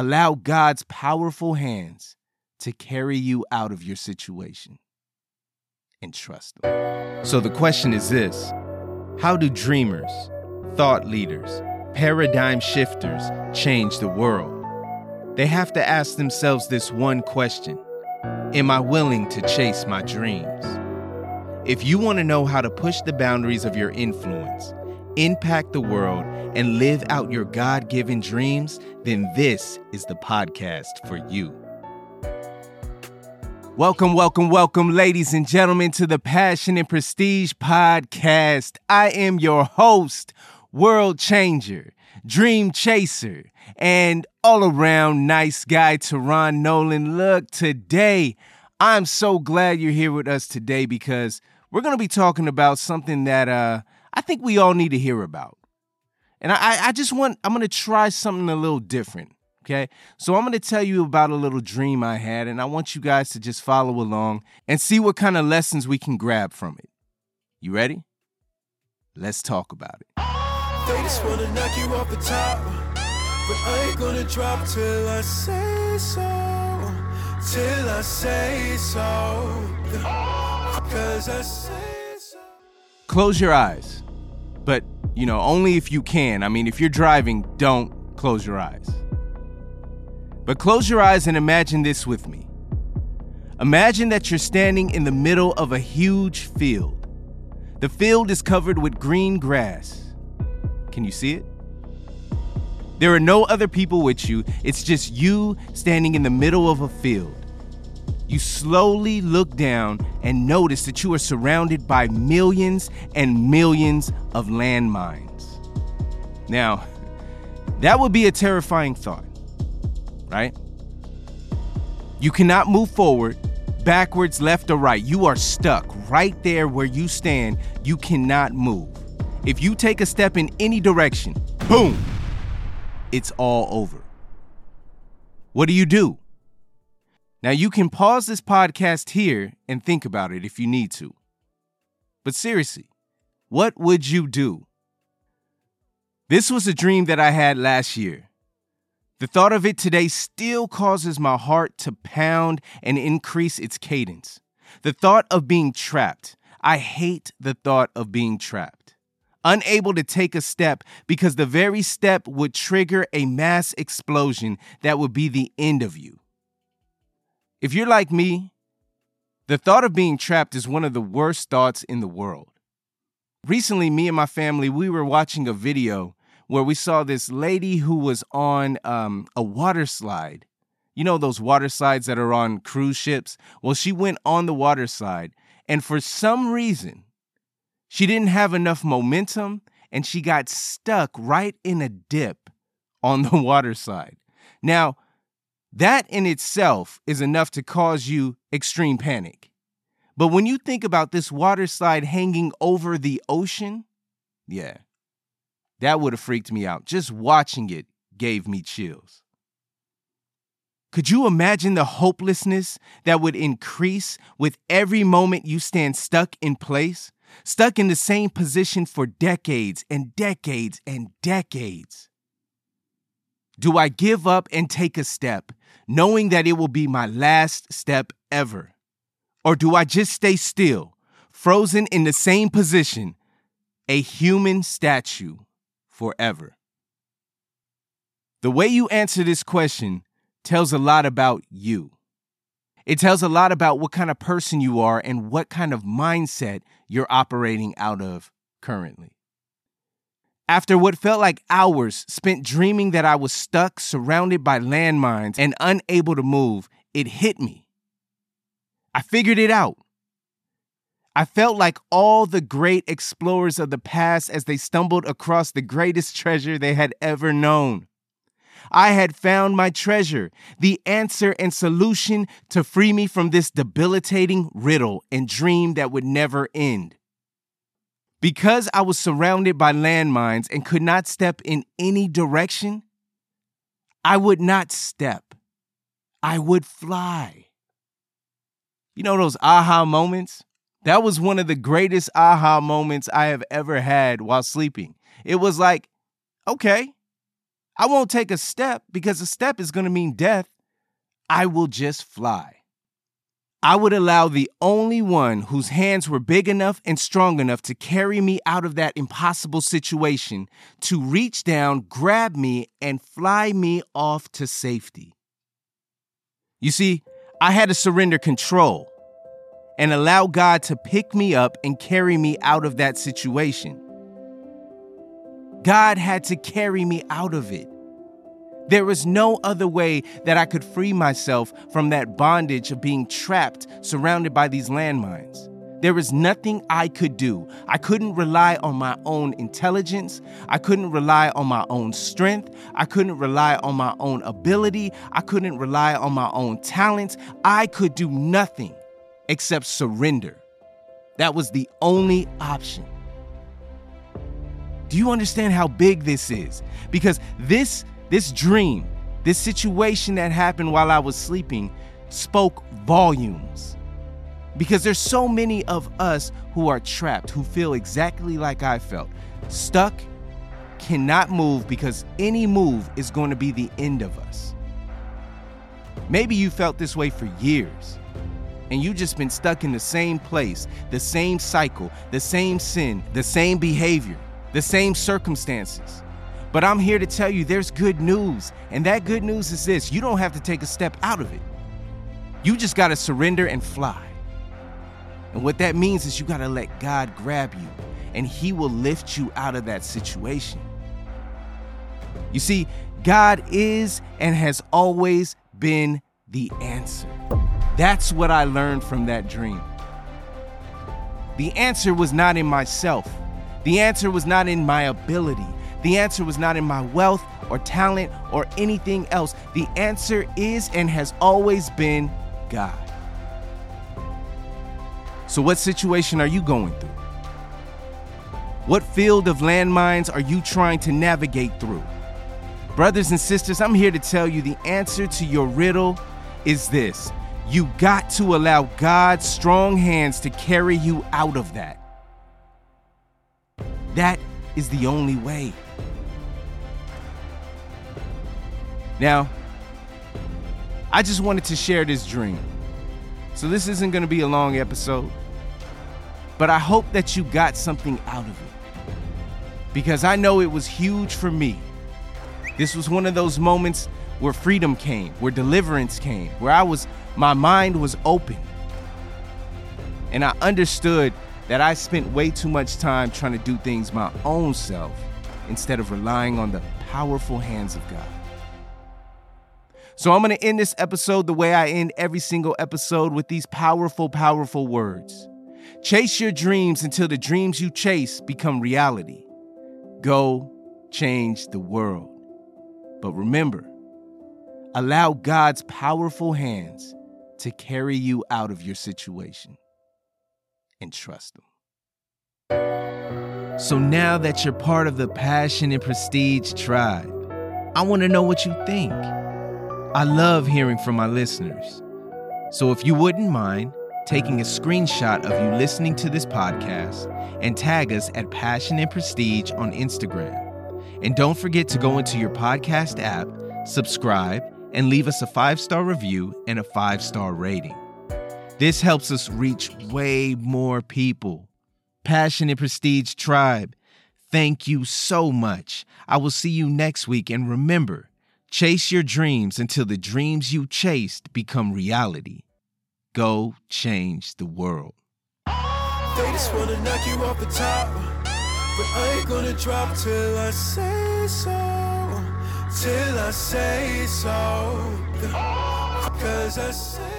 Allow God's powerful hands to carry you out of your situation and trust Him. So the question is this How do dreamers, thought leaders, paradigm shifters change the world? They have to ask themselves this one question Am I willing to chase my dreams? If you want to know how to push the boundaries of your influence, impact the world, and live out your God given dreams, then this is the podcast for you. Welcome, welcome, welcome, ladies and gentlemen, to the Passion and Prestige podcast. I am your host, world changer, dream chaser, and all around nice guy, Teron Nolan. Look, today, I'm so glad you're here with us today because we're going to be talking about something that uh, I think we all need to hear about. And I, I just want, I'm going to try something a little different. Okay. So I'm going to tell you about a little dream I had, and I want you guys to just follow along and see what kind of lessons we can grab from it. You ready? Let's talk about it. They just wanna knock you off the top. But I ain't gonna drop till I say so. Till I say so. Cause I say so. Close your eyes. You know, only if you can. I mean, if you're driving, don't close your eyes. But close your eyes and imagine this with me. Imagine that you're standing in the middle of a huge field. The field is covered with green grass. Can you see it? There are no other people with you, it's just you standing in the middle of a field. You slowly look down and notice that you are surrounded by millions and millions of landmines. Now, that would be a terrifying thought, right? You cannot move forward, backwards, left, or right. You are stuck right there where you stand. You cannot move. If you take a step in any direction, boom, it's all over. What do you do? Now, you can pause this podcast here and think about it if you need to. But seriously, what would you do? This was a dream that I had last year. The thought of it today still causes my heart to pound and increase its cadence. The thought of being trapped. I hate the thought of being trapped. Unable to take a step because the very step would trigger a mass explosion that would be the end of you. If you're like me, the thought of being trapped is one of the worst thoughts in the world. Recently, me and my family, we were watching a video where we saw this lady who was on um, a water slide. You know those water slides that are on cruise ships? Well, she went on the water slide, and for some reason, she didn't have enough momentum and she got stuck right in a dip on the water slide. Now, that in itself is enough to cause you extreme panic. But when you think about this water slide hanging over the ocean, yeah, that would have freaked me out. Just watching it gave me chills. Could you imagine the hopelessness that would increase with every moment you stand stuck in place, stuck in the same position for decades and decades and decades? Do I give up and take a step, knowing that it will be my last step ever? Or do I just stay still, frozen in the same position, a human statue forever? The way you answer this question tells a lot about you. It tells a lot about what kind of person you are and what kind of mindset you're operating out of currently. After what felt like hours spent dreaming that I was stuck, surrounded by landmines, and unable to move, it hit me. I figured it out. I felt like all the great explorers of the past as they stumbled across the greatest treasure they had ever known. I had found my treasure, the answer and solution to free me from this debilitating riddle and dream that would never end. Because I was surrounded by landmines and could not step in any direction, I would not step. I would fly. You know those aha moments? That was one of the greatest aha moments I have ever had while sleeping. It was like, okay, I won't take a step because a step is going to mean death. I will just fly. I would allow the only one whose hands were big enough and strong enough to carry me out of that impossible situation to reach down, grab me, and fly me off to safety. You see, I had to surrender control and allow God to pick me up and carry me out of that situation. God had to carry me out of it. There was no other way that I could free myself from that bondage of being trapped, surrounded by these landmines. There was nothing I could do. I couldn't rely on my own intelligence. I couldn't rely on my own strength. I couldn't rely on my own ability. I couldn't rely on my own talents. I could do nothing except surrender. That was the only option. Do you understand how big this is? Because this this dream, this situation that happened while I was sleeping spoke volumes. Because there's so many of us who are trapped, who feel exactly like I felt, stuck, cannot move because any move is going to be the end of us. Maybe you felt this way for years and you've just been stuck in the same place, the same cycle, the same sin, the same behavior, the same circumstances. But I'm here to tell you there's good news. And that good news is this you don't have to take a step out of it. You just got to surrender and fly. And what that means is you got to let God grab you, and He will lift you out of that situation. You see, God is and has always been the answer. That's what I learned from that dream. The answer was not in myself. The answer was not in my ability. The answer was not in my wealth or talent or anything else. The answer is and has always been God. So, what situation are you going through? What field of landmines are you trying to navigate through? Brothers and sisters, I'm here to tell you the answer to your riddle is this you got to allow God's strong hands to carry you out of that. That is the only way. Now, I just wanted to share this dream. So, this isn't going to be a long episode, but I hope that you got something out of it. Because I know it was huge for me. This was one of those moments where freedom came, where deliverance came, where I was, my mind was open. And I understood that I spent way too much time trying to do things my own self instead of relying on the powerful hands of God. So I'm going to end this episode the way I end every single episode with these powerful, powerful words. Chase your dreams until the dreams you chase become reality. Go change the world. But remember, allow God's powerful hands to carry you out of your situation and trust Him. So now that you're part of the Passion and Prestige tribe, I want to know what you think. I love hearing from my listeners. So if you wouldn't mind taking a screenshot of you listening to this podcast and tag us at Passion and Prestige on Instagram. And don't forget to go into your podcast app, subscribe, and leave us a five star review and a five star rating. This helps us reach way more people. Passion and Prestige Tribe, thank you so much. I will see you next week, and remember, Chase your dreams until the dreams you chased become reality. Go change the world. They just wanna knock you off the top. But I ain't gonna drop till I say so. Till I say so. Cause I say